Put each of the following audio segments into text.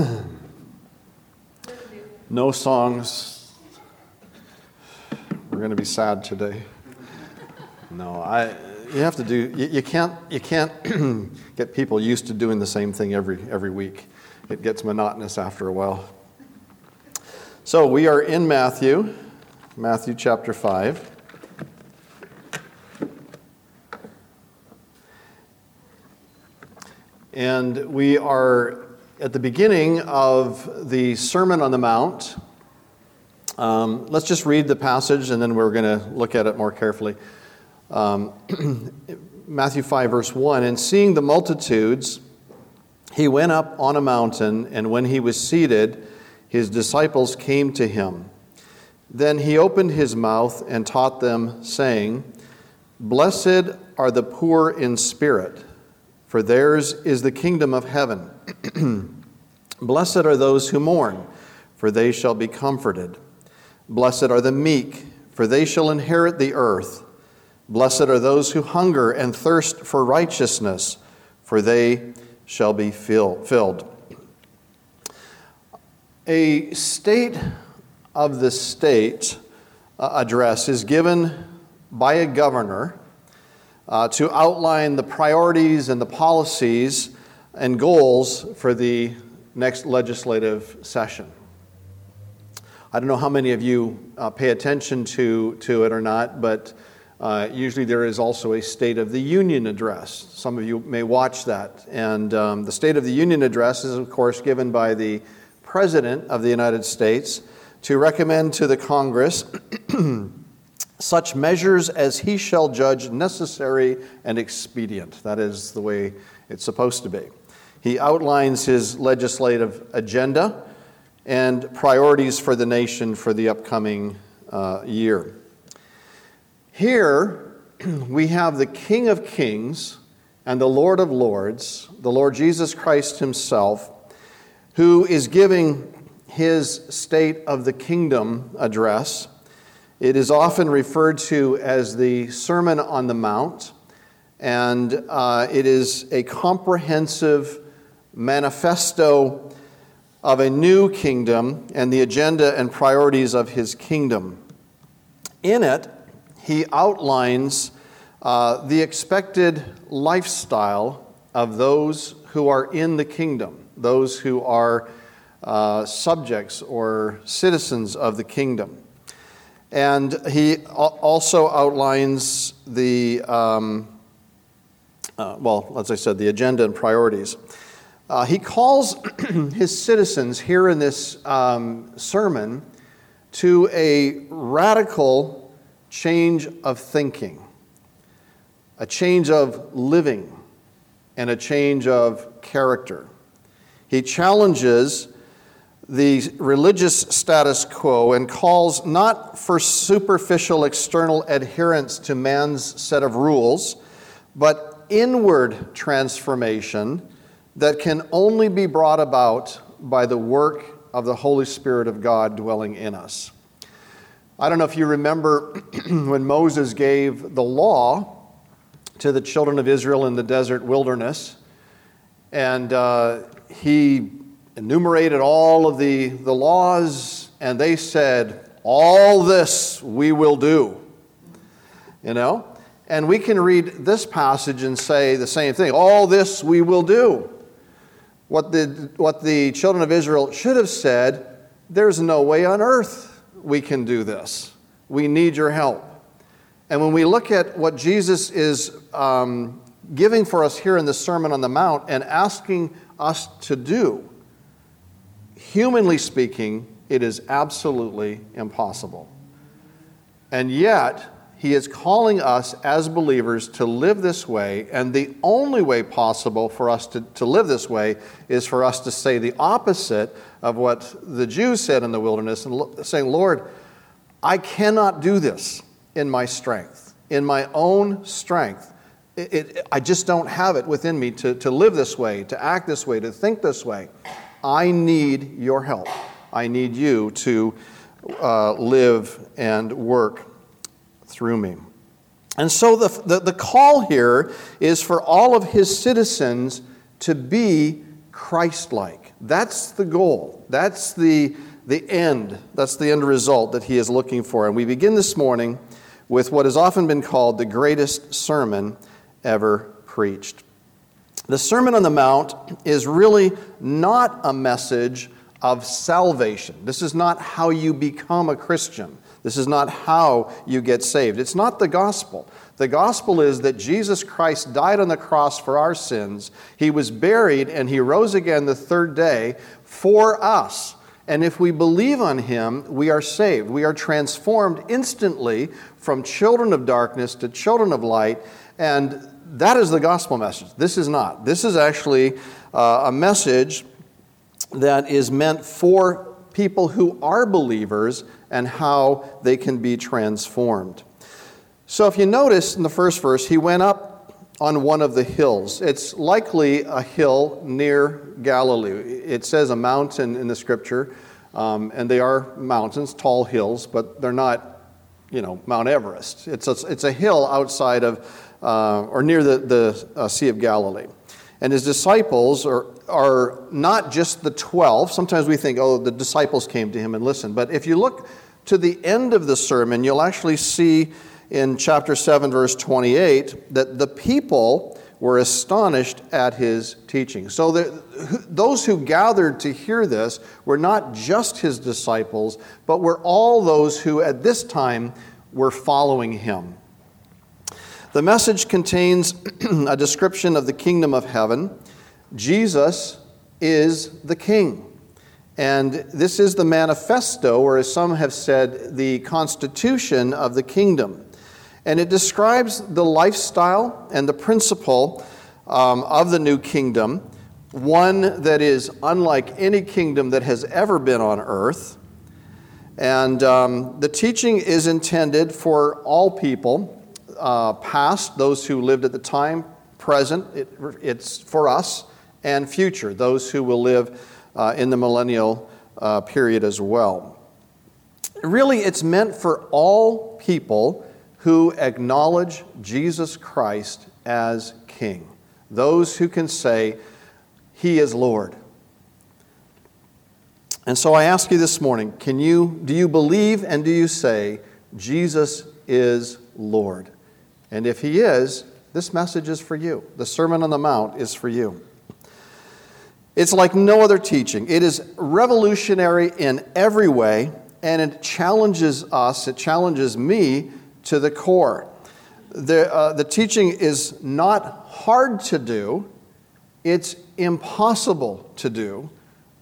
no songs. We're going to be sad today. No, I. You have to do. You, you can't. You can't get people used to doing the same thing every every week. It gets monotonous after a while. So we are in Matthew, Matthew chapter five. And we are at the beginning of the Sermon on the Mount. Um, let's just read the passage and then we're going to look at it more carefully. Um, Matthew 5, verse 1 And seeing the multitudes, he went up on a mountain, and when he was seated, his disciples came to him. Then he opened his mouth and taught them, saying, Blessed are the poor in spirit, for theirs is the kingdom of heaven. Blessed are those who mourn, for they shall be comforted. Blessed are the meek, for they shall inherit the earth. Blessed are those who hunger and thirst for righteousness, for they shall be filled. A state of the state uh, address is given by a governor uh, to outline the priorities and the policies and goals for the next legislative session. I don't know how many of you uh, pay attention to, to it or not, but uh, usually there is also a State of the Union address. Some of you may watch that. And um, the State of the Union address is, of course, given by the President of the United States to recommend to the Congress such measures as he shall judge necessary and expedient. That is the way it's supposed to be. He outlines his legislative agenda and priorities for the nation for the upcoming uh, year. Here, we have the King of Kings and the Lord of Lords, the Lord Jesus Christ Himself, who is giving his State of the Kingdom address. It is often referred to as the Sermon on the Mount, and uh, it is a comprehensive manifesto of a new kingdom and the agenda and priorities of his kingdom. In it, he outlines uh, the expected lifestyle of those who are in the kingdom, those who are uh, subjects or citizens of the kingdom. And he also outlines the, um, uh, well, as I said, the agenda and priorities. Uh, he calls his citizens here in this um, sermon to a radical change of thinking, a change of living, and a change of character. He challenges the religious status quo and calls not for superficial external adherence to man's set of rules, but inward transformation that can only be brought about by the work of the Holy Spirit of God dwelling in us. I don't know if you remember when Moses gave the law to the children of Israel in the desert wilderness, and uh, he enumerated all of the, the laws, and they said, All this we will do. You know? And we can read this passage and say the same thing All this we will do. What the, what the children of Israel should have said there's no way on earth we can do this. We need your help. And when we look at what Jesus is um, giving for us here in the Sermon on the Mount and asking us to do, humanly speaking, it is absolutely impossible. And yet, he is calling us as believers to live this way, and the only way possible for us to, to live this way is for us to say the opposite of what the Jews said in the wilderness and saying, Lord, I cannot do this in my strength, in my own strength. It, it, I just don't have it within me to, to live this way, to act this way, to think this way. I need your help. I need you to uh, live and work through me. And so the, the, the call here is for all of his citizens to be Christ like. That's the goal. That's the, the end. That's the end result that he is looking for. And we begin this morning with what has often been called the greatest sermon ever preached. The Sermon on the Mount is really not a message of salvation. This is not how you become a Christian. This is not how you get saved. It's not the gospel. The gospel is that Jesus Christ died on the cross for our sins. He was buried and he rose again the third day for us. And if we believe on him, we are saved. We are transformed instantly from children of darkness to children of light. And that is the gospel message. This is not. This is actually uh, a message that is meant for people who are believers and how they can be transformed. So, if you notice in the first verse, he went up on one of the hills. It's likely a hill near Galilee. It says a mountain in the scripture, um, and they are mountains, tall hills, but they're not, you know, Mount Everest. It's a, it's a hill outside of, uh, or near the, the uh, Sea of Galilee. And his disciples are, are not just the 12. Sometimes we think, oh, the disciples came to him and listened. But if you look to the end of the sermon, you'll actually see in chapter 7, verse 28, that the people were astonished at his teaching. So the, those who gathered to hear this were not just his disciples, but were all those who at this time were following him. The message contains a description of the kingdom of heaven. Jesus is the king. And this is the manifesto, or as some have said, the constitution of the kingdom. And it describes the lifestyle and the principle um, of the new kingdom, one that is unlike any kingdom that has ever been on earth. And um, the teaching is intended for all people, uh, past, those who lived at the time, present, it, it's for us, and future, those who will live uh, in the millennial uh, period as well. Really, it's meant for all people who acknowledge Jesus Christ as King, those who can say, He is Lord. And so I ask you this morning, can you, do you believe and do you say, Jesus is Lord? And if he is, this message is for you. The Sermon on the Mount is for you. It's like no other teaching. It is revolutionary in every way, and it challenges us, it challenges me to the core. The, uh, the teaching is not hard to do, it's impossible to do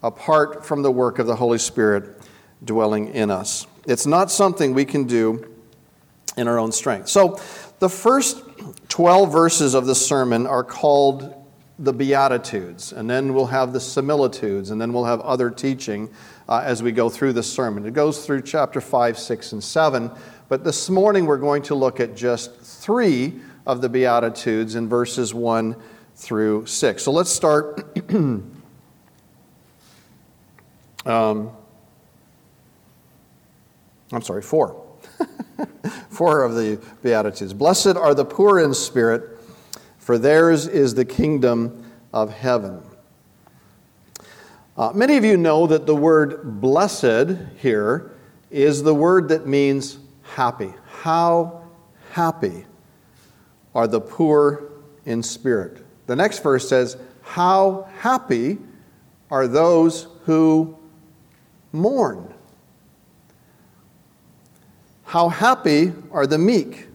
apart from the work of the Holy Spirit dwelling in us. It's not something we can do in our own strength. So, the first 12 verses of the sermon are called the Beatitudes, and then we'll have the similitudes, and then we'll have other teaching uh, as we go through the sermon. It goes through chapter 5, 6, and 7, but this morning we're going to look at just three of the Beatitudes in verses 1 through 6. So let's start. um, I'm sorry, 4. Four of the Beatitudes. Blessed are the poor in spirit, for theirs is the kingdom of heaven. Uh, many of you know that the word blessed here is the word that means happy. How happy are the poor in spirit? The next verse says, How happy are those who mourn? How happy are the meek?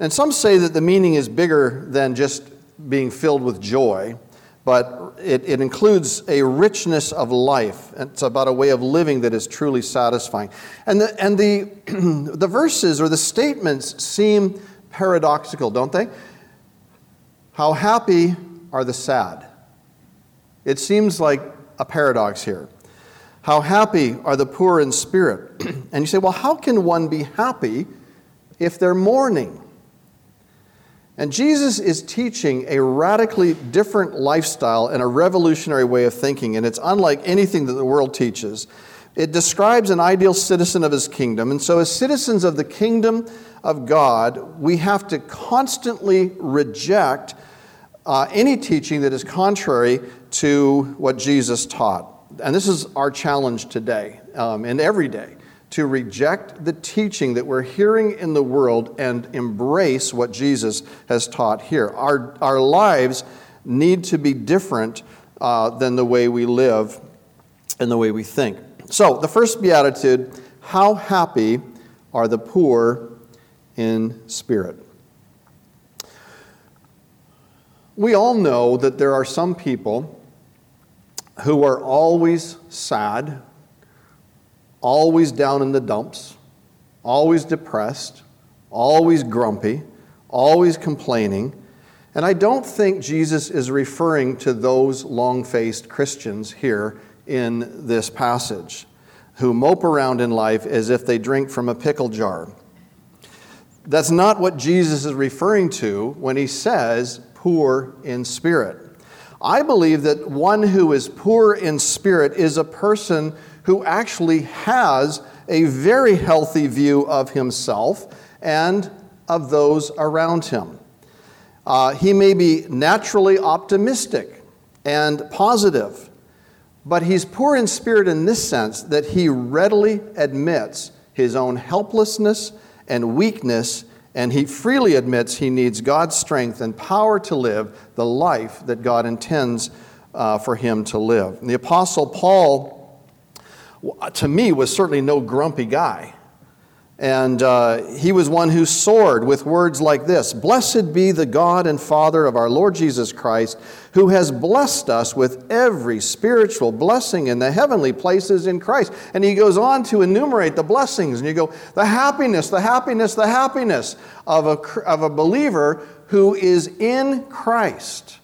And some say that the meaning is bigger than just being filled with joy, but it, it includes a richness of life. It's about a way of living that is truly satisfying. And the, and the, the verses or the statements seem paradoxical, don't they? How happy are the sad? It seems like a paradox here. How happy are the poor in spirit? and you say, well, how can one be happy if they're mourning? And Jesus is teaching a radically different lifestyle and a revolutionary way of thinking, and it's unlike anything that the world teaches. It describes an ideal citizen of his kingdom. And so, as citizens of the kingdom of God, we have to constantly reject uh, any teaching that is contrary to what Jesus taught. And this is our challenge today um, and every day to reject the teaching that we're hearing in the world and embrace what Jesus has taught here. Our, our lives need to be different uh, than the way we live and the way we think. So, the first beatitude how happy are the poor in spirit? We all know that there are some people who are always sad, always down in the dumps, always depressed, always grumpy, always complaining. And I don't think Jesus is referring to those long faced Christians here in this passage who mope around in life as if they drink from a pickle jar. That's not what Jesus is referring to when he says poor in spirit. I believe that one who is poor in spirit is a person who actually has a very healthy view of himself and of those around him. Uh, he may be naturally optimistic and positive, but he's poor in spirit in this sense that he readily admits his own helplessness and weakness, and he freely admits he needs God's strength and power to live the life that God intends uh, for him to live. And the Apostle Paul to me, was certainly no grumpy guy. And uh, he was one who soared with words like this Blessed be the God and Father of our Lord Jesus Christ, who has blessed us with every spiritual blessing in the heavenly places in Christ. And he goes on to enumerate the blessings. And you go, the happiness, the happiness, the happiness of a, of a believer who is in Christ.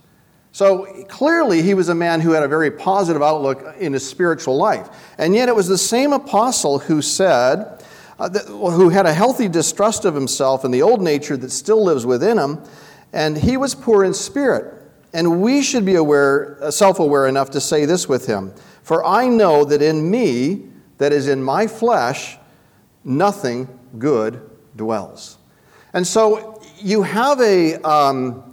So clearly, he was a man who had a very positive outlook in his spiritual life. And yet, it was the same apostle who said, uh, that, who had a healthy distrust of himself and the old nature that still lives within him, and he was poor in spirit. And we should be aware, uh, self aware enough to say this with him For I know that in me, that is in my flesh, nothing good dwells. And so you have a. Um,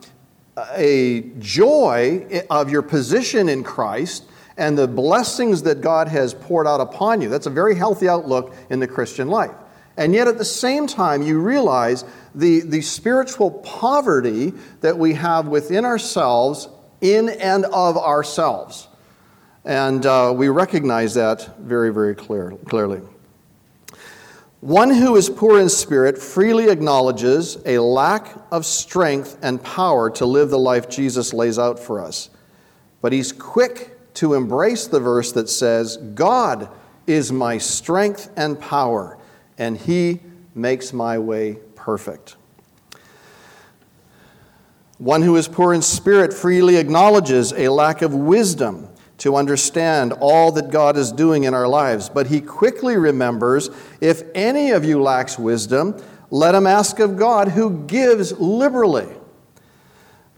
a joy of your position in Christ and the blessings that God has poured out upon you. That's a very healthy outlook in the Christian life. And yet, at the same time, you realize the, the spiritual poverty that we have within ourselves, in and of ourselves. And uh, we recognize that very, very clear, clearly. One who is poor in spirit freely acknowledges a lack of strength and power to live the life Jesus lays out for us. But he's quick to embrace the verse that says, God is my strength and power, and he makes my way perfect. One who is poor in spirit freely acknowledges a lack of wisdom to understand all that God is doing in our lives. But he quickly remembers if any of you lacks wisdom, let him ask of God, who gives liberally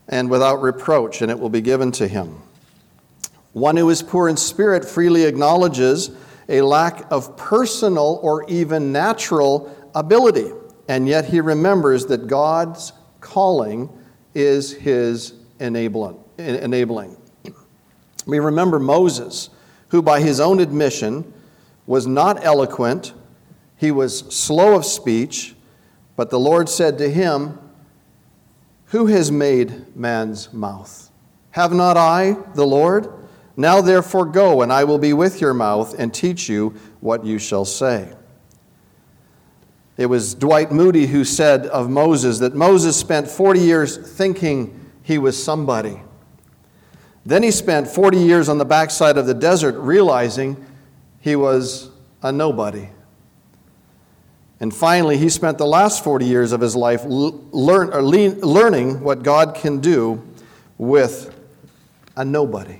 and without reproach, and it will be given to him. One who is poor in spirit freely acknowledges a lack of personal or even natural ability, and yet he remembers that God's calling is his enabling. We remember Moses, who by his own admission was not eloquent, he was slow of speech, but the Lord said to him, Who has made man's mouth? Have not I, the Lord? Now therefore go, and I will be with your mouth and teach you what you shall say. It was Dwight Moody who said of Moses that Moses spent 40 years thinking he was somebody. Then he spent 40 years on the backside of the desert realizing he was a nobody. And finally, he spent the last 40 years of his life learn, learning what God can do with a nobody.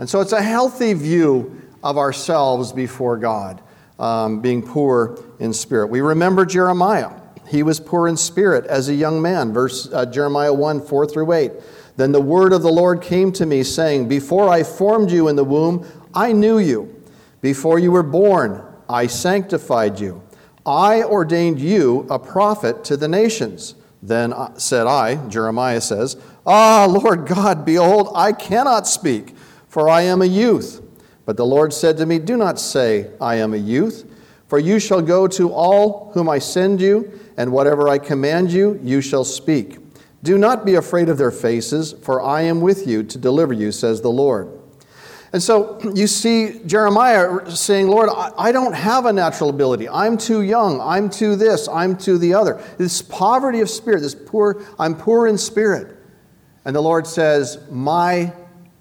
And so it's a healthy view of ourselves before God, um, being poor in spirit. We remember Jeremiah. He was poor in spirit as a young man, verse uh, Jeremiah 1 4 through 8. Then the word of the Lord came to me, saying, Before I formed you in the womb, I knew you. Before you were born, I sanctified you. I ordained you a prophet to the nations. Then said I, Jeremiah says, Ah, Lord God, behold, I cannot speak, for I am a youth. But the Lord said to me, Do not say, I am a youth, for you shall go to all whom I send you, and whatever I command you, you shall speak. Do not be afraid of their faces, for I am with you to deliver you, says the Lord. And so you see Jeremiah saying, Lord, I don't have a natural ability. I'm too young. I'm too this. I'm too the other. This poverty of spirit, this poor, I'm poor in spirit. And the Lord says, My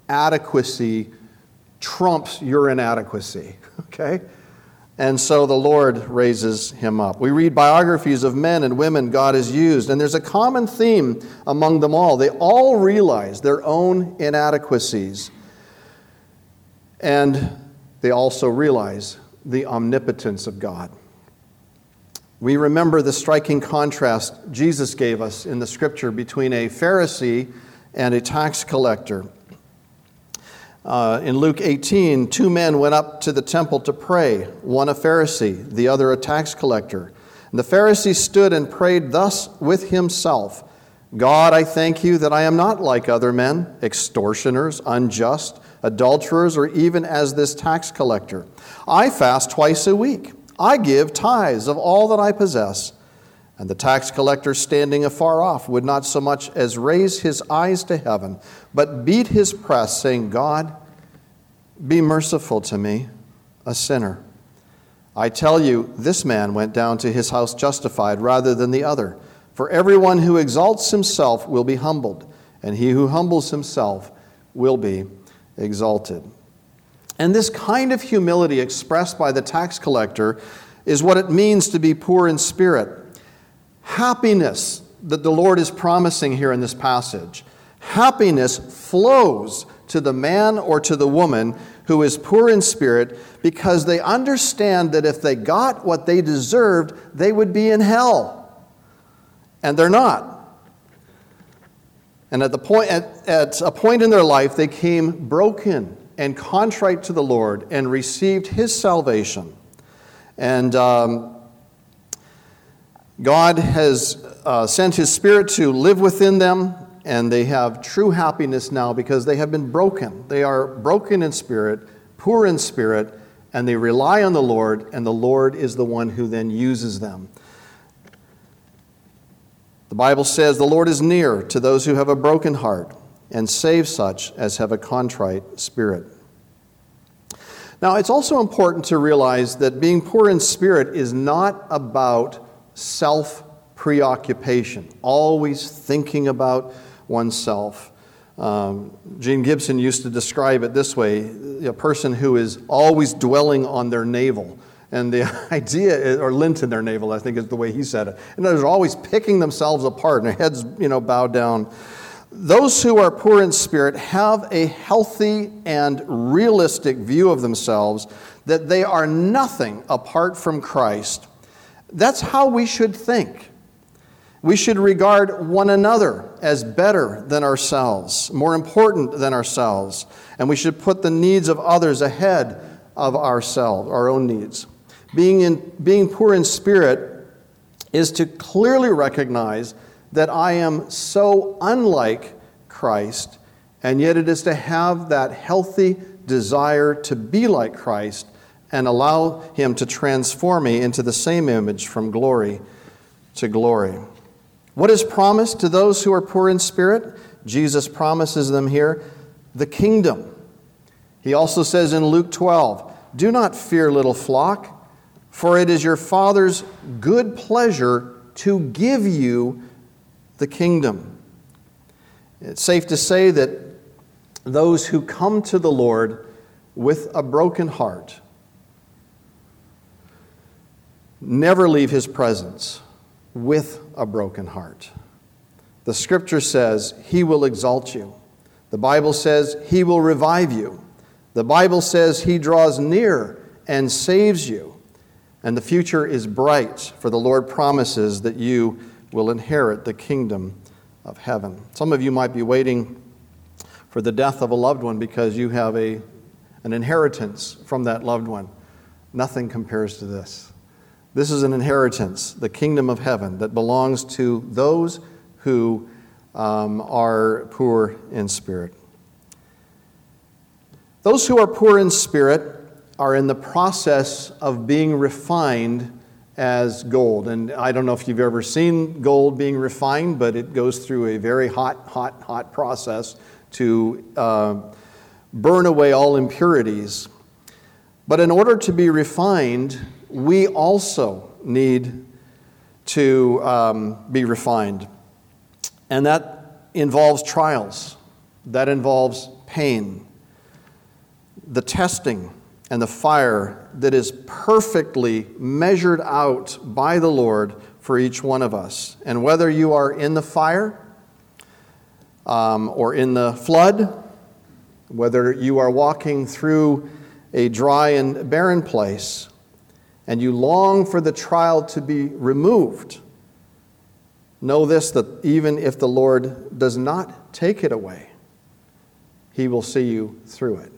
adequacy trumps your inadequacy. Okay? And so the Lord raises him up. We read biographies of men and women God has used, and there's a common theme among them all. They all realize their own inadequacies, and they also realize the omnipotence of God. We remember the striking contrast Jesus gave us in the scripture between a Pharisee and a tax collector. Uh, in Luke 18, two men went up to the temple to pray, one a Pharisee, the other a tax collector. And the Pharisee stood and prayed thus with himself God, I thank you that I am not like other men, extortioners, unjust, adulterers, or even as this tax collector. I fast twice a week. I give tithes of all that I possess. And the tax collector, standing afar off, would not so much as raise his eyes to heaven, but beat his breast, saying, God, be merciful to me, a sinner. I tell you, this man went down to his house justified rather than the other. For everyone who exalts himself will be humbled, and he who humbles himself will be exalted. And this kind of humility expressed by the tax collector is what it means to be poor in spirit happiness that the Lord is promising here in this passage. Happiness flows to the man or to the woman who is poor in spirit because they understand that if they got what they deserved, they would be in hell. And they're not. And at, the point, at, at a point in their life, they came broken and contrite to the Lord and received His salvation. And um, God has uh, sent His Spirit to live within them, and they have true happiness now because they have been broken. They are broken in spirit, poor in spirit, and they rely on the Lord, and the Lord is the one who then uses them. The Bible says the Lord is near to those who have a broken heart and save such as have a contrite spirit. Now, it's also important to realize that being poor in spirit is not about self preoccupation, always thinking about oneself. Um, Gene Gibson used to describe it this way a person who is always dwelling on their navel. And the idea, or lint in their navel, I think is the way he said it. And they're always picking themselves apart and their heads, you know, bowed down. Those who are poor in spirit have a healthy and realistic view of themselves that they are nothing apart from Christ that's how we should think. We should regard one another as better than ourselves, more important than ourselves, and we should put the needs of others ahead of ourselves, our own needs. Being, in, being poor in spirit is to clearly recognize that I am so unlike Christ, and yet it is to have that healthy desire to be like Christ and allow Him to transform me into the same image from glory to glory. What is promised to those who are poor in spirit? Jesus promises them here the kingdom. He also says in Luke 12, Do not fear, little flock, for it is your Father's good pleasure to give you the kingdom. It's safe to say that those who come to the Lord with a broken heart, never leave his presence with a broken heart. The scripture says he will exalt you. The Bible says he will revive you. The Bible says he draws near and saves you. And the future is bright, for the Lord promises that you will inherit the kingdom of heaven. Some of you might be waiting for the death of a loved one because you have a, an inheritance from that loved one. Nothing compares to this. This is an inheritance, the kingdom of heaven, that belongs to those who um, are poor in spirit. Those who are poor in spirit are in the process of being refined as gold. And I don't know if you've ever seen gold being refined, but it goes through a very hot, hot, hot process to uh, burn away all impurities. But in order to be refined, we also need to um, be refined. And that involves trials, that involves pain, the testing and the fire that is perfectly measured out by the Lord for each one of us. And whether you are in the fire um, or in the flood, whether you are walking through a dry and barren place, and you long for the trial to be removed, know this that even if the Lord does not take it away, He will see you through it.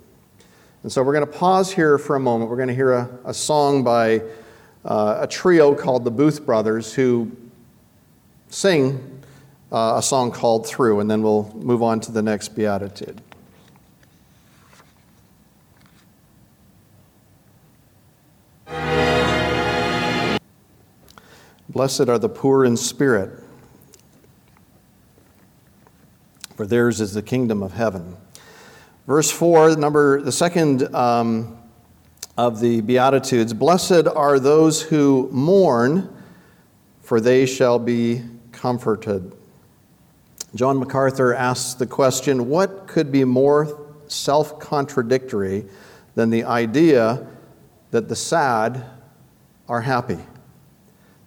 And so we're going to pause here for a moment. We're going to hear a, a song by uh, a trio called the Booth Brothers who sing uh, a song called Through, and then we'll move on to the next beatitude. Blessed are the poor in spirit, for theirs is the kingdom of heaven. Verse 4, number, the second um, of the Beatitudes Blessed are those who mourn, for they shall be comforted. John MacArthur asks the question what could be more self contradictory than the idea that the sad are happy?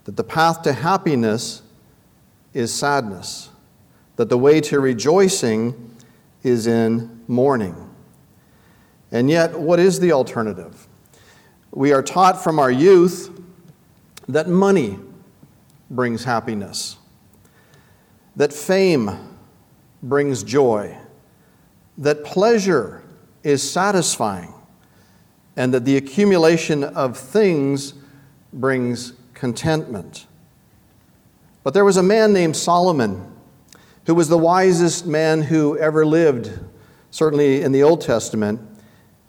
That the path to happiness is sadness, that the way to rejoicing is in mourning. And yet, what is the alternative? We are taught from our youth that money brings happiness, that fame brings joy, that pleasure is satisfying, and that the accumulation of things brings contentment. But there was a man named Solomon who was the wisest man who ever lived, certainly in the Old Testament,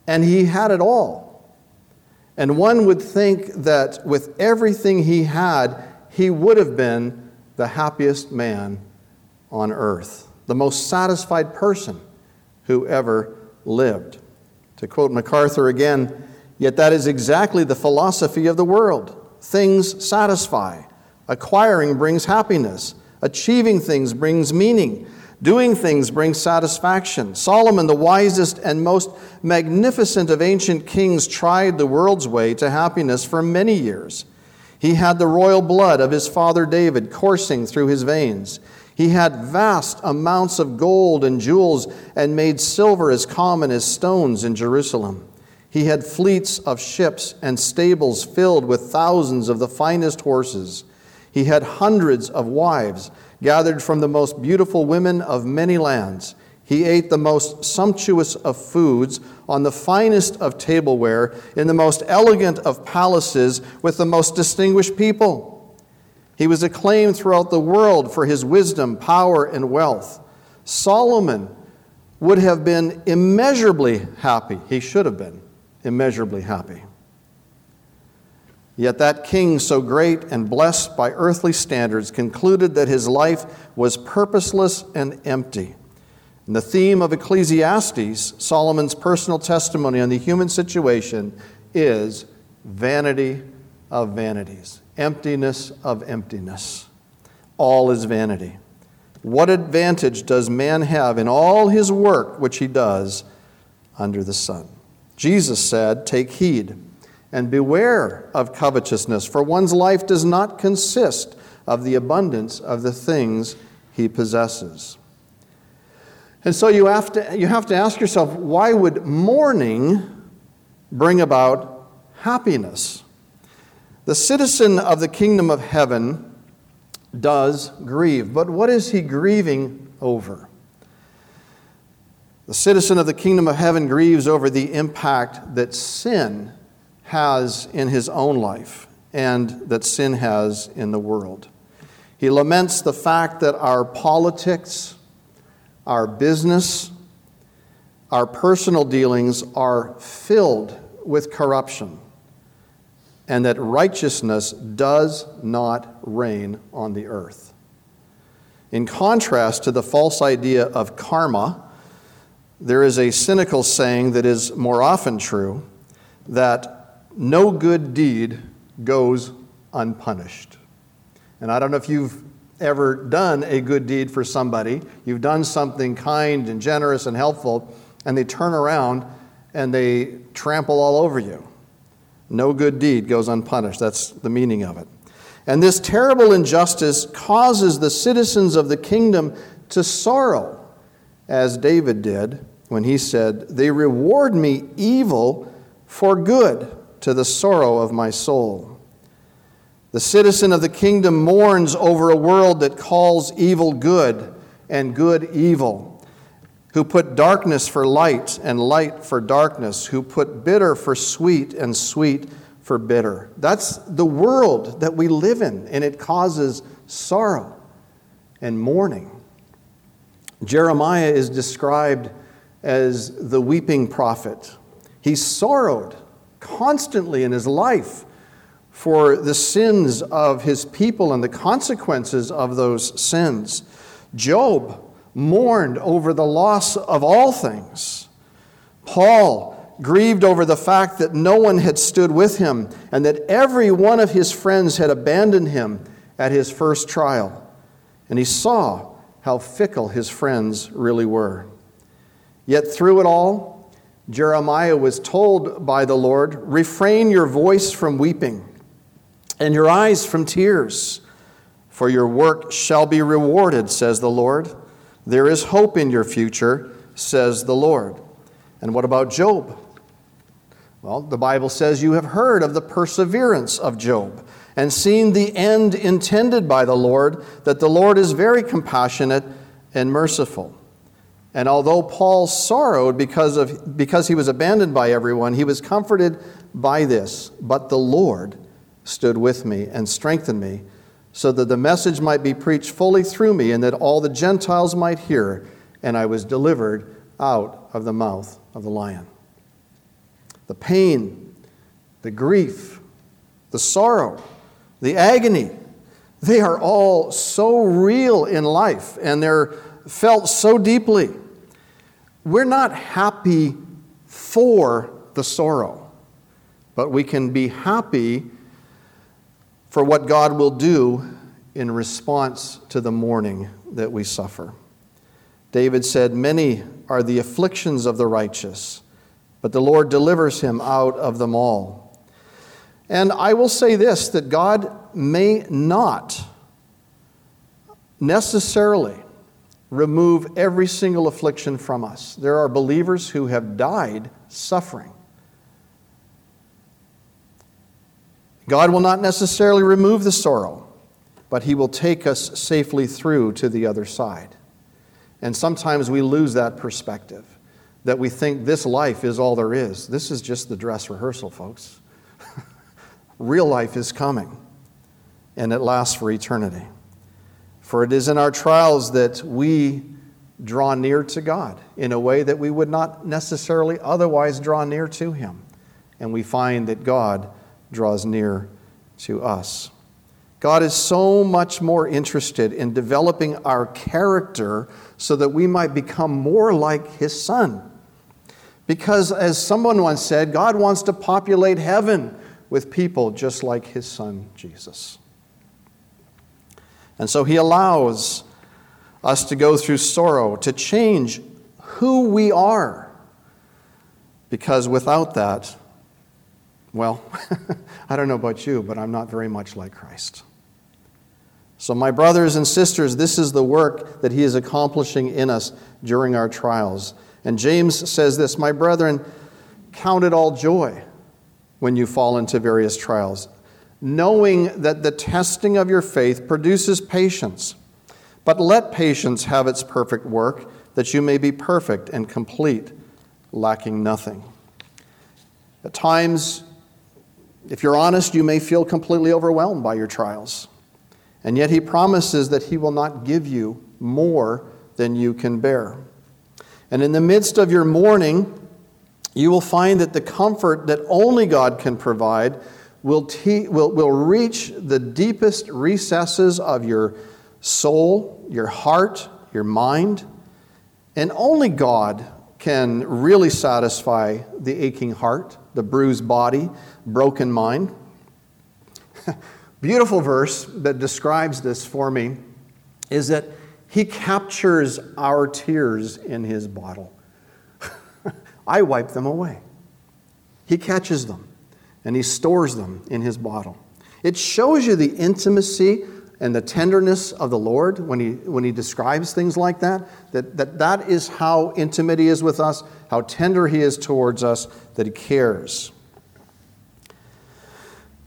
and he had it all. And one would think that with everything he had, he would have been the happiest man on earth, the most satisfied person who ever lived. To quote MacArthur again, yet that is exactly the philosophy of the world. Things satisfy, acquiring brings happiness. Achieving things brings meaning. Doing things brings satisfaction. Solomon, the wisest and most magnificent of ancient kings, tried the world's way to happiness for many years. He had the royal blood of his father David coursing through his veins. He had vast amounts of gold and jewels and made silver as common as stones in Jerusalem. He had fleets of ships and stables filled with thousands of the finest horses. He had hundreds of wives, gathered from the most beautiful women of many lands. He ate the most sumptuous of foods, on the finest of tableware, in the most elegant of palaces, with the most distinguished people. He was acclaimed throughout the world for his wisdom, power, and wealth. Solomon would have been immeasurably happy. He should have been immeasurably happy. Yet that king, so great and blessed by earthly standards, concluded that his life was purposeless and empty. And the theme of Ecclesiastes, Solomon's personal testimony on the human situation, is vanity of vanities, emptiness of emptiness. All is vanity. What advantage does man have in all his work which he does under the sun? Jesus said, Take heed and beware of covetousness, for one's life does not consist of the abundance of the things he possesses. And so you have to, you have to ask yourself why would mourning bring about happiness? The citizen of the kingdom of heaven does grieve, but what is he grieving over? The citizen of the kingdom of heaven grieves over the impact that sin has in his own life and that sin has in the world. He laments the fact that our politics, our business, our personal dealings are filled with corruption and that righteousness does not reign on the earth. In contrast to the false idea of karma, there is a cynical saying that is more often true that no good deed goes unpunished. And I don't know if you've ever done a good deed for somebody, you've done something kind and generous and helpful, and they turn around and they trample all over you. No good deed goes unpunished. That's the meaning of it. And this terrible injustice causes the citizens of the kingdom to sorrow, as David did when he said, They reward me evil for good to the sorrow of my soul. The citizen of the kingdom mourns over a world that calls evil good and good evil, who put darkness for light and light for darkness, who put bitter for sweet and sweet for bitter. That's the world that we live in, and it causes sorrow and mourning. Jeremiah is described as the weeping prophet. He sorrowed constantly in his life for the sins of his people and the consequences of those sins. Job mourned over the loss of all things. Paul grieved over the fact that no one had stood with him and that every one of his friends had abandoned him at his first trial. And he saw how fickle his friends really were. Yet through it all, Jeremiah was told by the Lord refrain your voice from weeping and your eyes from tears, for your work shall be rewarded, says the Lord. There is hope in your future, says the Lord. And what about Job? Well, the Bible says you have heard of the perseverance of Job and seen the end intended by the Lord, that the Lord is very compassionate and merciful. And although Paul sorrowed because, of, because he was abandoned by everyone, he was comforted by this. But the Lord stood with me and strengthened me, so that the message might be preached fully through me, and that all the Gentiles might hear, and I was delivered out of the mouth of the lion the pain, the grief, the sorrow, the agony, they are all so real in life and they're felt so deeply. We're not happy for the sorrow, but we can be happy for what God will do in response to the mourning that we suffer. David said, Many are the afflictions of the righteous but the Lord delivers him out of them all. And I will say this that God may not necessarily remove every single affliction from us. There are believers who have died suffering. God will not necessarily remove the sorrow, but He will take us safely through to the other side. And sometimes we lose that perspective that we think this life is all there is. This is just the dress rehearsal, folks. Real life is coming, and it lasts for eternity. For it is in our trials that we draw near to God in a way that we would not necessarily otherwise draw near to Him. And we find that God draws near to us. God is so much more interested in developing our character so that we might become more like His Son. Because, as someone once said, God wants to populate heaven with people just like his son Jesus. And so he allows us to go through sorrow, to change who we are. Because without that, well, I don't know about you, but I'm not very much like Christ. So, my brothers and sisters, this is the work that he is accomplishing in us during our trials. And James says this My brethren, count it all joy when you fall into various trials, knowing that the testing of your faith produces patience. But let patience have its perfect work, that you may be perfect and complete, lacking nothing. At times, if you're honest, you may feel completely overwhelmed by your trials. And yet, he promises that he will not give you more than you can bear. And in the midst of your mourning, you will find that the comfort that only God can provide will, te- will, will reach the deepest recesses of your soul, your heart, your mind. And only God can really satisfy the aching heart, the bruised body, broken mind. Beautiful verse that describes this for me is that he captures our tears in his bottle. I wipe them away. He catches them and he stores them in his bottle. It shows you the intimacy and the tenderness of the Lord when he, when he describes things like that, that, that that is how intimate he is with us, how tender he is towards us, that he cares.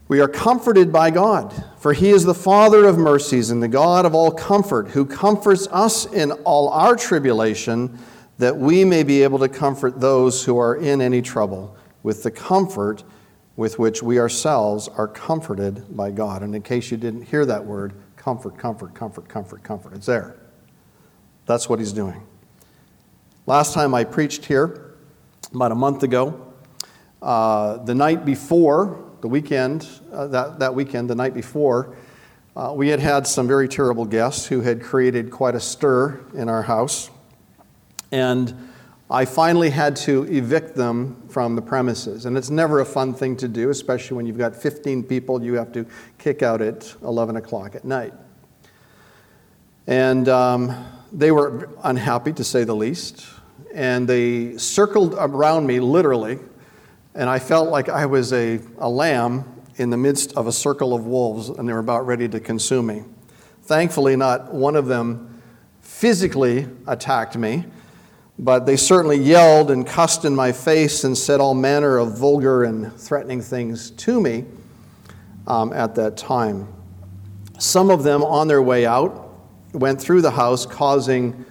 We are comforted by God, for he is the Father of mercies and the God of all comfort, who comforts us in all our tribulation, that we may be able to comfort those who are in any trouble with the comfort with which we ourselves are comforted by God. And in case you didn't hear that word, comfort, comfort, comfort, comfort, comfort, it's there. That's what he's doing. Last time I preached here, about a month ago, uh, the night before, the weekend, uh, that, that weekend, the night before, uh, we had had some very terrible guests who had created quite a stir in our house. And I finally had to evict them from the premises. And it's never a fun thing to do, especially when you've got 15 people you have to kick out at 11 o'clock at night. And um, they were unhappy, to say the least. And they circled around me, literally, and I felt like I was a, a lamb in the midst of a circle of wolves, and they were about ready to consume me. Thankfully, not one of them physically attacked me but they certainly yelled and cussed in my face and said all manner of vulgar and threatening things to me um, at that time. Some of them, on their way out, went through the house causing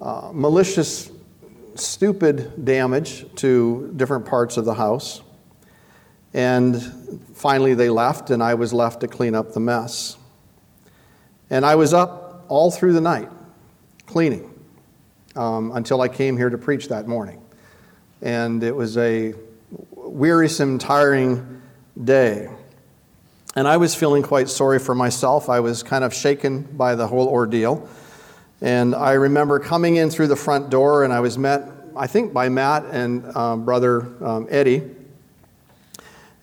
uh, malicious, stupid damage to different parts of the house. And finally, they left, and I was left to clean up the mess. And I was up all through the night cleaning um, until I came here to preach that morning. And it was a wearisome, tiring day. And I was feeling quite sorry for myself. I was kind of shaken by the whole ordeal. And I remember coming in through the front door, and I was met, I think, by Matt and um, brother um, Eddie.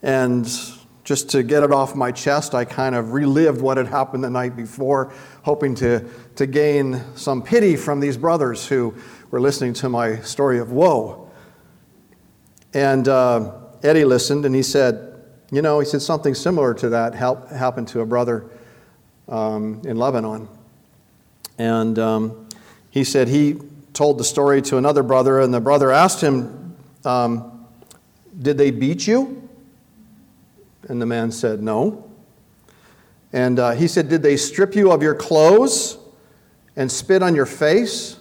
And just to get it off my chest, I kind of relived what had happened the night before, hoping to, to gain some pity from these brothers who were listening to my story of woe. And uh, Eddie listened and he said, You know, he said something similar to that help, happened to a brother um, in Lebanon. And um, he said he told the story to another brother, and the brother asked him, um, Did they beat you? And the man said, No. And uh, he said, Did they strip you of your clothes and spit on your face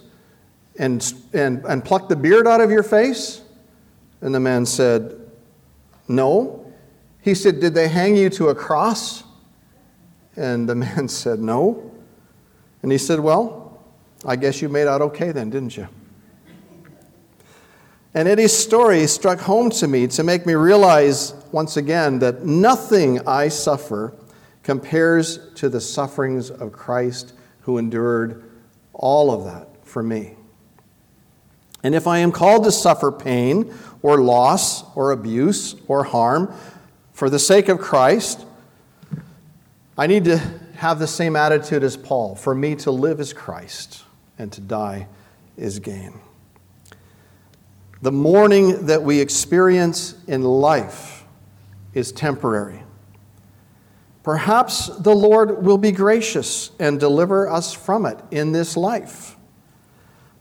and, and, and pluck the beard out of your face? And the man said, No. He said, Did they hang you to a cross? And the man said, No. And he said, Well, I guess you made out okay then, didn't you? And Eddie's story struck home to me to make me realize once again that nothing I suffer compares to the sufferings of Christ who endured all of that for me. And if I am called to suffer pain or loss or abuse or harm for the sake of Christ, I need to have the same attitude as Paul. For me to live is Christ, and to die is gain. The mourning that we experience in life is temporary. Perhaps the Lord will be gracious and deliver us from it in this life.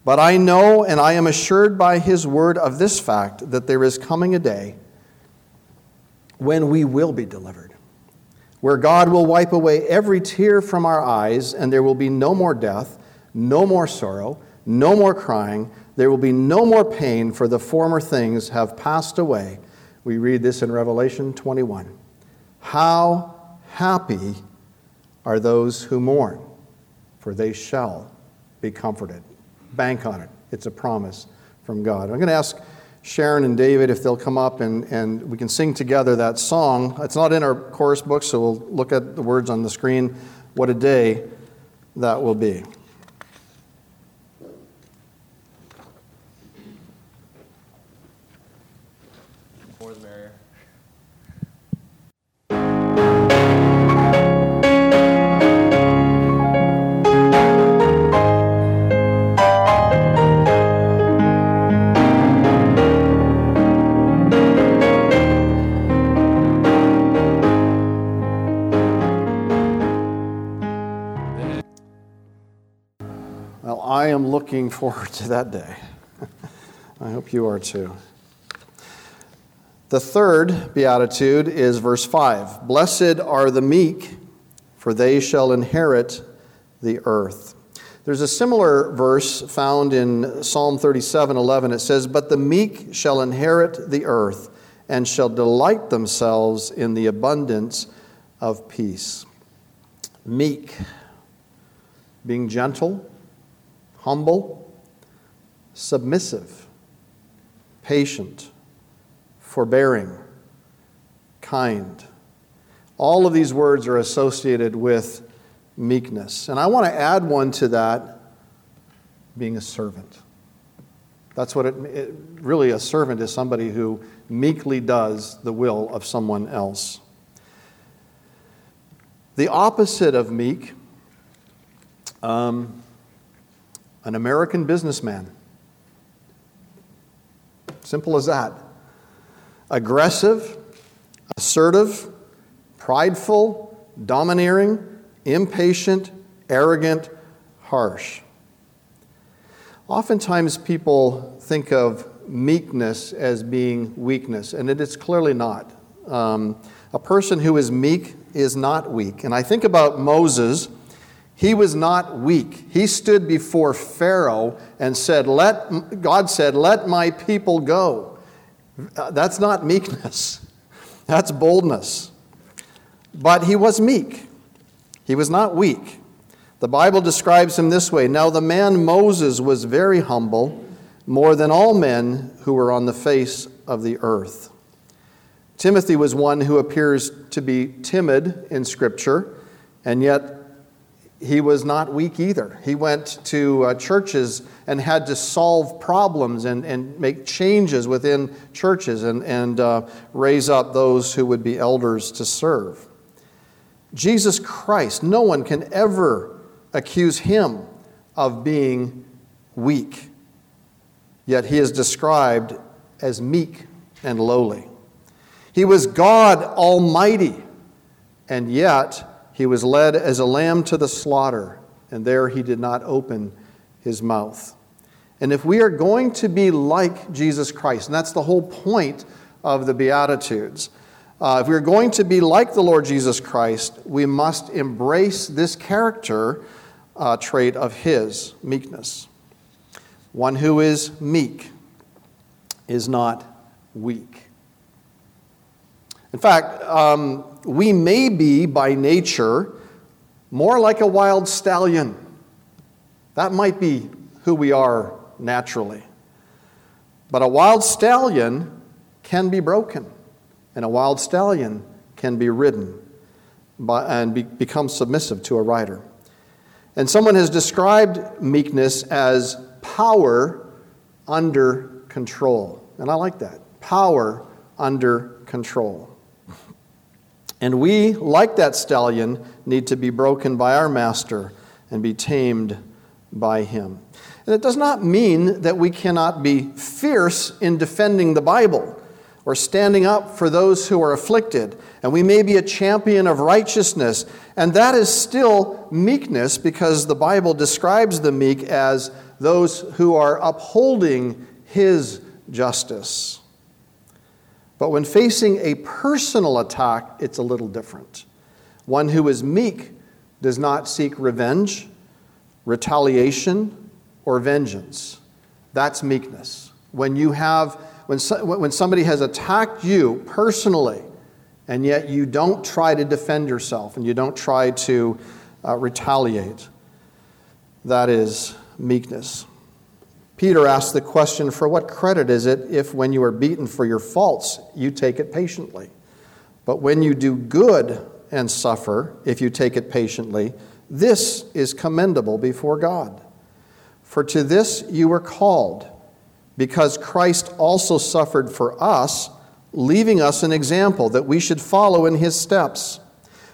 But I know and I am assured by His word of this fact that there is coming a day when we will be delivered, where God will wipe away every tear from our eyes, and there will be no more death, no more sorrow, no more crying there will be no more pain, for the former things have passed away. We read this in Revelation 21. How happy are those who mourn, for they shall be comforted. Bank on it, it's a promise from God. I'm going to ask Sharon and David if they'll come up and, and we can sing together that song. It's not in our chorus book, so we'll look at the words on the screen. What a day that will be. Looking forward to that day. I hope you are too. The third beatitude is verse 5 Blessed are the meek, for they shall inherit the earth. There's a similar verse found in Psalm 37 11. It says, But the meek shall inherit the earth and shall delight themselves in the abundance of peace. Meek, being gentle, humble, submissive, patient, forbearing, kind. All of these words are associated with meekness. And I want to add one to that being a servant. That's what it, it, really a servant is somebody who meekly does the will of someone else. The opposite of meek um, an American businessman. Simple as that. Aggressive, assertive, prideful, domineering, impatient, arrogant, harsh. Oftentimes, people think of meekness as being weakness, and it is clearly not. Um, a person who is meek is not weak. And I think about Moses he was not weak. He stood before Pharaoh and said, Let, God said, Let my people go. Uh, that's not meekness, that's boldness. But he was meek, he was not weak. The Bible describes him this way Now the man Moses was very humble, more than all men who were on the face of the earth. Timothy was one who appears to be timid in Scripture, and yet he was not weak either. He went to uh, churches and had to solve problems and, and make changes within churches and, and uh, raise up those who would be elders to serve. Jesus Christ, no one can ever accuse him of being weak, yet he is described as meek and lowly. He was God Almighty, and yet he was led as a lamb to the slaughter, and there he did not open his mouth. And if we are going to be like Jesus Christ, and that's the whole point of the Beatitudes, uh, if we're going to be like the Lord Jesus Christ, we must embrace this character uh, trait of his meekness. One who is meek is not weak. In fact, um, we may be by nature more like a wild stallion. That might be who we are naturally. But a wild stallion can be broken, and a wild stallion can be ridden by, and be, become submissive to a rider. And someone has described meekness as power under control. And I like that power under control. And we, like that stallion, need to be broken by our master and be tamed by him. And it does not mean that we cannot be fierce in defending the Bible or standing up for those who are afflicted. And we may be a champion of righteousness. And that is still meekness because the Bible describes the meek as those who are upholding his justice. But when facing a personal attack, it's a little different. One who is meek does not seek revenge, retaliation, or vengeance. That's meekness. When you have when, so, when somebody has attacked you personally, and yet you don't try to defend yourself and you don't try to uh, retaliate, that is meekness. Peter asks the question For what credit is it if, when you are beaten for your faults, you take it patiently? But when you do good and suffer, if you take it patiently, this is commendable before God. For to this you were called, because Christ also suffered for us, leaving us an example that we should follow in his steps,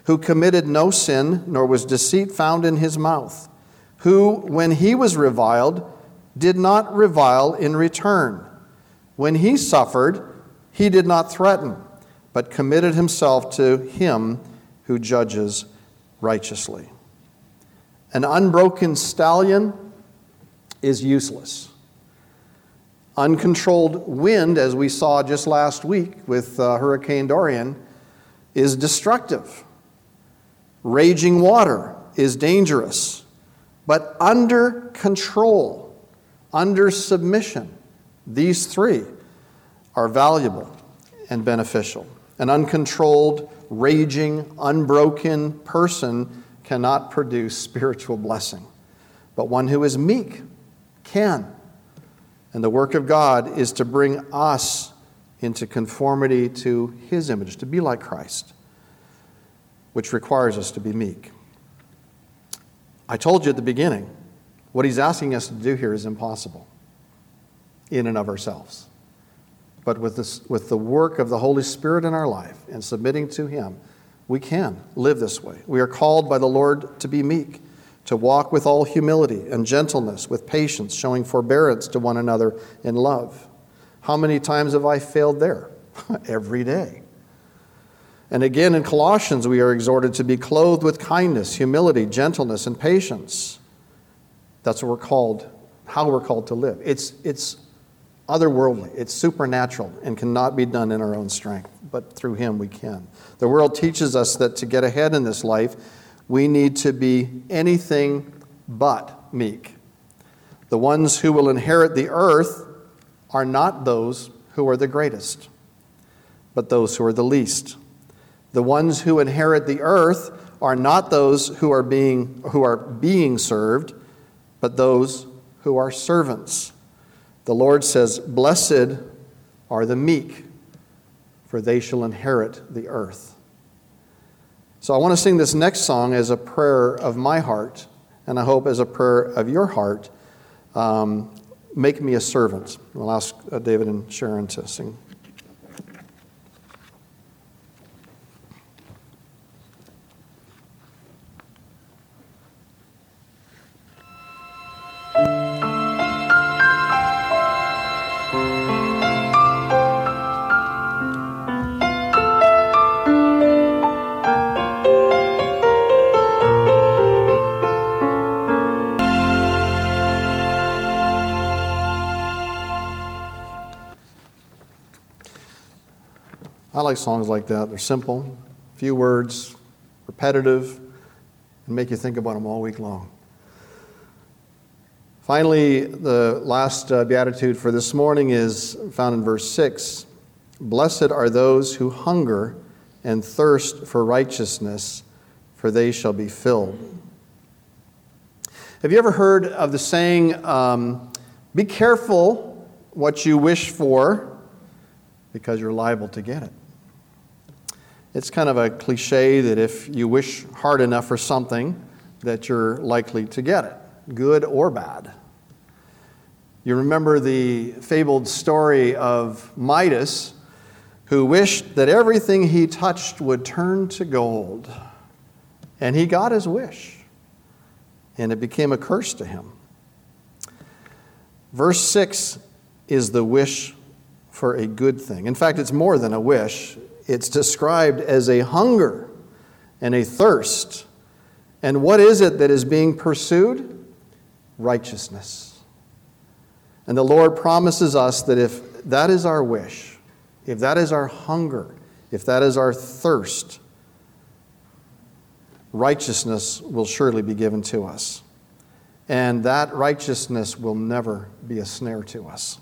who committed no sin, nor was deceit found in his mouth, who, when he was reviled, did not revile in return. When he suffered, he did not threaten, but committed himself to him who judges righteously. An unbroken stallion is useless. Uncontrolled wind, as we saw just last week with uh, Hurricane Dorian, is destructive. Raging water is dangerous. But under control, under submission, these three are valuable and beneficial. An uncontrolled, raging, unbroken person cannot produce spiritual blessing. But one who is meek can. And the work of God is to bring us into conformity to his image, to be like Christ, which requires us to be meek. I told you at the beginning, what he's asking us to do here is impossible in and of ourselves. But with, this, with the work of the Holy Spirit in our life and submitting to him, we can live this way. We are called by the Lord to be meek, to walk with all humility and gentleness, with patience, showing forbearance to one another in love. How many times have I failed there? Every day. And again in Colossians, we are exhorted to be clothed with kindness, humility, gentleness, and patience. That's what we're called, how we're called to live. It's, it's otherworldly, it's supernatural, and cannot be done in our own strength, but through Him we can. The world teaches us that to get ahead in this life, we need to be anything but meek. The ones who will inherit the earth are not those who are the greatest, but those who are the least. The ones who inherit the earth are not those who are being, who are being served, but those who are servants. The Lord says, Blessed are the meek, for they shall inherit the earth. So I want to sing this next song as a prayer of my heart, and I hope as a prayer of your heart. Um, make me a servant. I'll ask uh, David and Sharon to sing. Like songs like that. They're simple, few words, repetitive, and make you think about them all week long. Finally, the last uh, beatitude for this morning is found in verse 6 Blessed are those who hunger and thirst for righteousness, for they shall be filled. Have you ever heard of the saying, um, Be careful what you wish for, because you're liable to get it? It's kind of a cliche that if you wish hard enough for something, that you're likely to get it, good or bad. You remember the fabled story of Midas, who wished that everything he touched would turn to gold. And he got his wish, and it became a curse to him. Verse 6 is the wish for a good thing. In fact, it's more than a wish, it's described as a hunger and a thirst. And what is it that is being pursued? Righteousness. And the Lord promises us that if that is our wish, if that is our hunger, if that is our thirst, righteousness will surely be given to us. And that righteousness will never be a snare to us.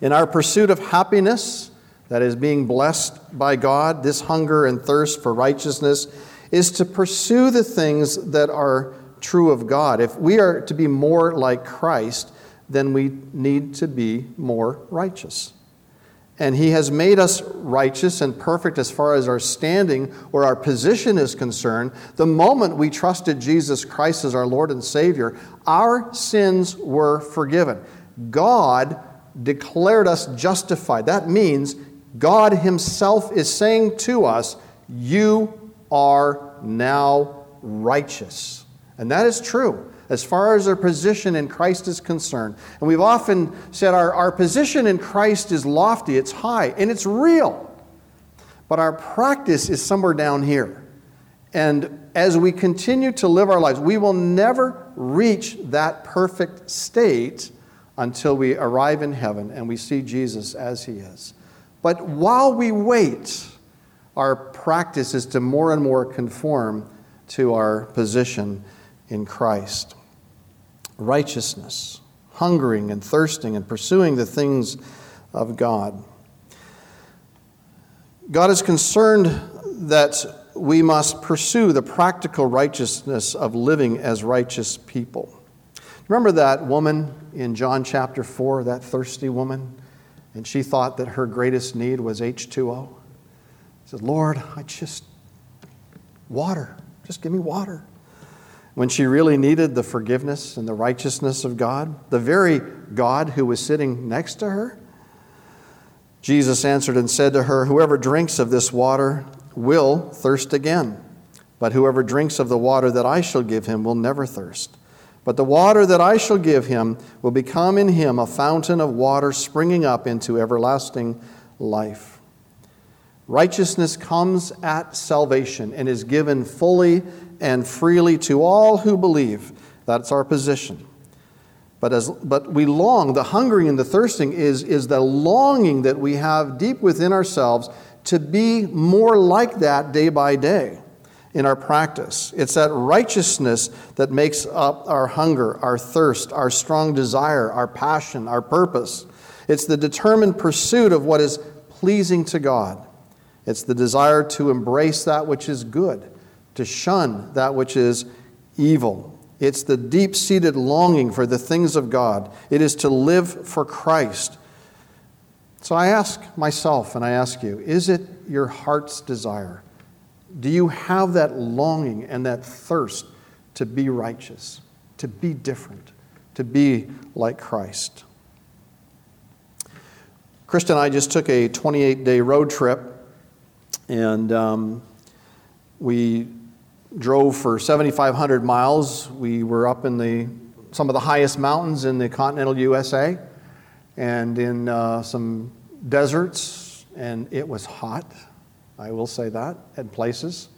In our pursuit of happiness, that is being blessed by God, this hunger and thirst for righteousness, is to pursue the things that are true of God. If we are to be more like Christ, then we need to be more righteous. And He has made us righteous and perfect as far as our standing or our position is concerned. The moment we trusted Jesus Christ as our Lord and Savior, our sins were forgiven. God declared us justified. That means God Himself is saying to us, You are now righteous. And that is true as far as our position in Christ is concerned. And we've often said our, our position in Christ is lofty, it's high, and it's real. But our practice is somewhere down here. And as we continue to live our lives, we will never reach that perfect state until we arrive in heaven and we see Jesus as he is. But while we wait, our practice is to more and more conform to our position in Christ. Righteousness, hungering and thirsting and pursuing the things of God. God is concerned that we must pursue the practical righteousness of living as righteous people. Remember that woman in John chapter 4, that thirsty woman? And she thought that her greatest need was H2O. She said, Lord, I just, water, just give me water when she really needed the forgiveness and the righteousness of God, the very God who was sitting next to her? Jesus answered and said to her, Whoever drinks of this water will thirst again, but whoever drinks of the water that I shall give him will never thirst. But the water that I shall give him will become in him a fountain of water springing up into everlasting life. Righteousness comes at salvation and is given fully and freely to all who believe. That's our position. But, as, but we long, the hungering and the thirsting is, is the longing that we have deep within ourselves to be more like that day by day in our practice. It's that righteousness that makes up our hunger, our thirst, our strong desire, our passion, our purpose. It's the determined pursuit of what is pleasing to God. It's the desire to embrace that which is good to shun that which is evil. It's the deep seated longing for the things of God. It is to live for Christ. So I ask myself and I ask you is it your heart's desire? Do you have that longing and that thirst to be righteous, to be different, to be like Christ? Krista and I just took a 28 day road trip, and um, we drove for 7,500 miles. We were up in the, some of the highest mountains in the continental USA and in uh, some deserts, and it was hot. I will say that in places.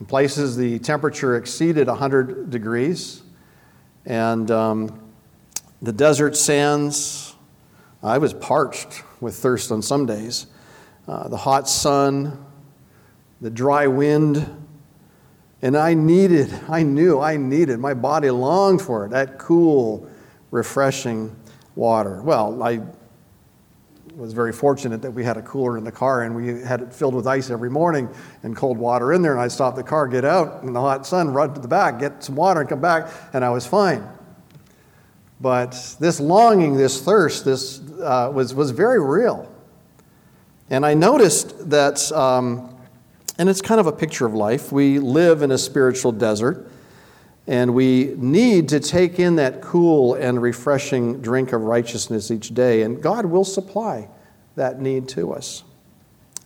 In places, the temperature exceeded 100 degrees, and um, the desert sands. I was parched with thirst on some days. Uh, the hot sun, the dry wind, and I needed, I knew I needed, my body longed for it, that cool, refreshing water. Well, I was very fortunate that we had a cooler in the car and we had it filled with ice every morning and cold water in there. And I stopped the car, get out in the hot sun, run to the back, get some water, and come back, and I was fine. But this longing, this thirst, this uh, was, was very real. And I noticed that. Um, and it's kind of a picture of life. We live in a spiritual desert, and we need to take in that cool and refreshing drink of righteousness each day, and God will supply that need to us.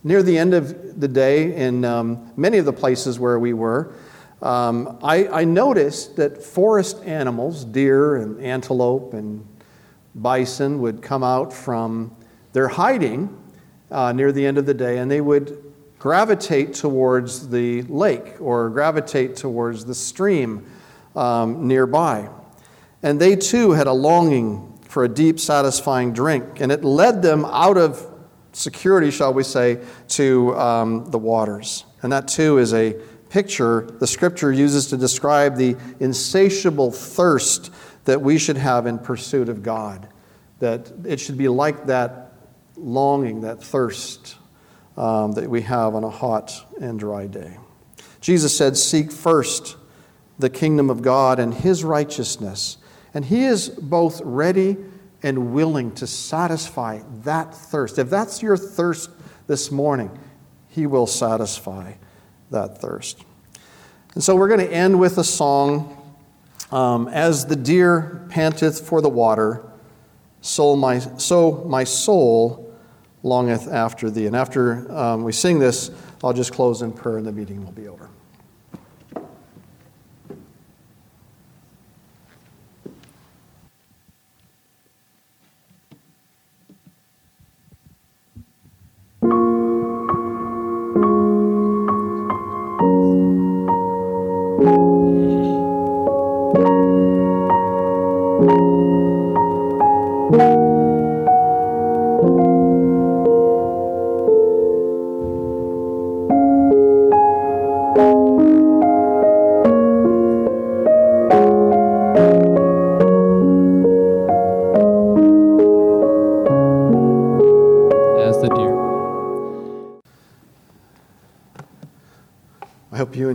Near the end of the day, in um, many of the places where we were, um, I, I noticed that forest animals, deer and antelope and bison, would come out from their hiding uh, near the end of the day, and they would gravitate towards the lake or gravitate towards the stream um, nearby. And they too had a longing for a deep, satisfying drink, and it led them out of security, shall we say, to um, the waters. And that too is a picture the scripture uses to describe the insatiable thirst that we should have in pursuit of God. That it should be like that longing, that thirst um, that we have on a hot and dry day. Jesus said, Seek first the kingdom of God and his righteousness, And He is both ready and willing to satisfy that thirst. If that's your thirst this morning, He will satisfy that thirst. And so we're going to end with a song um, As the deer panteth for the water, so my, so my soul longeth after thee. And after um, we sing this, I'll just close in prayer and the meeting will be over.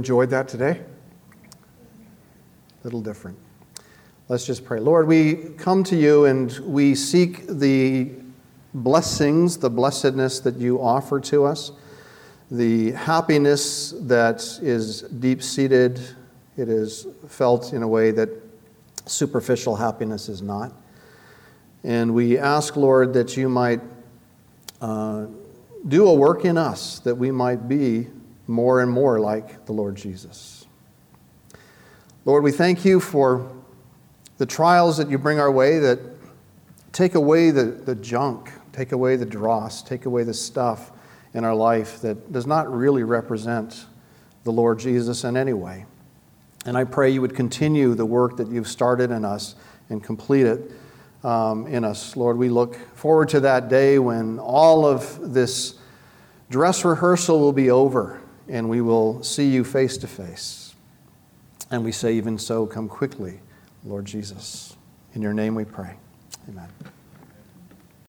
Enjoyed that today? A little different. Let's just pray. Lord, we come to you and we seek the blessings, the blessedness that you offer to us, the happiness that is deep seated. It is felt in a way that superficial happiness is not. And we ask, Lord, that you might uh, do a work in us, that we might be more and more like the Lord Jesus. Lord, we thank you for the trials that you bring our way that take away the, the junk, take away the dross, take away the stuff in our life that does not really represent the Lord Jesus in any way. And I pray you would continue the work that you've started in us and complete it um, in us. Lord, we look forward to that day when all of this dress rehearsal will be over and we will see you face to face. And we say, even so, come quickly, Lord Jesus. In your name we pray. Amen.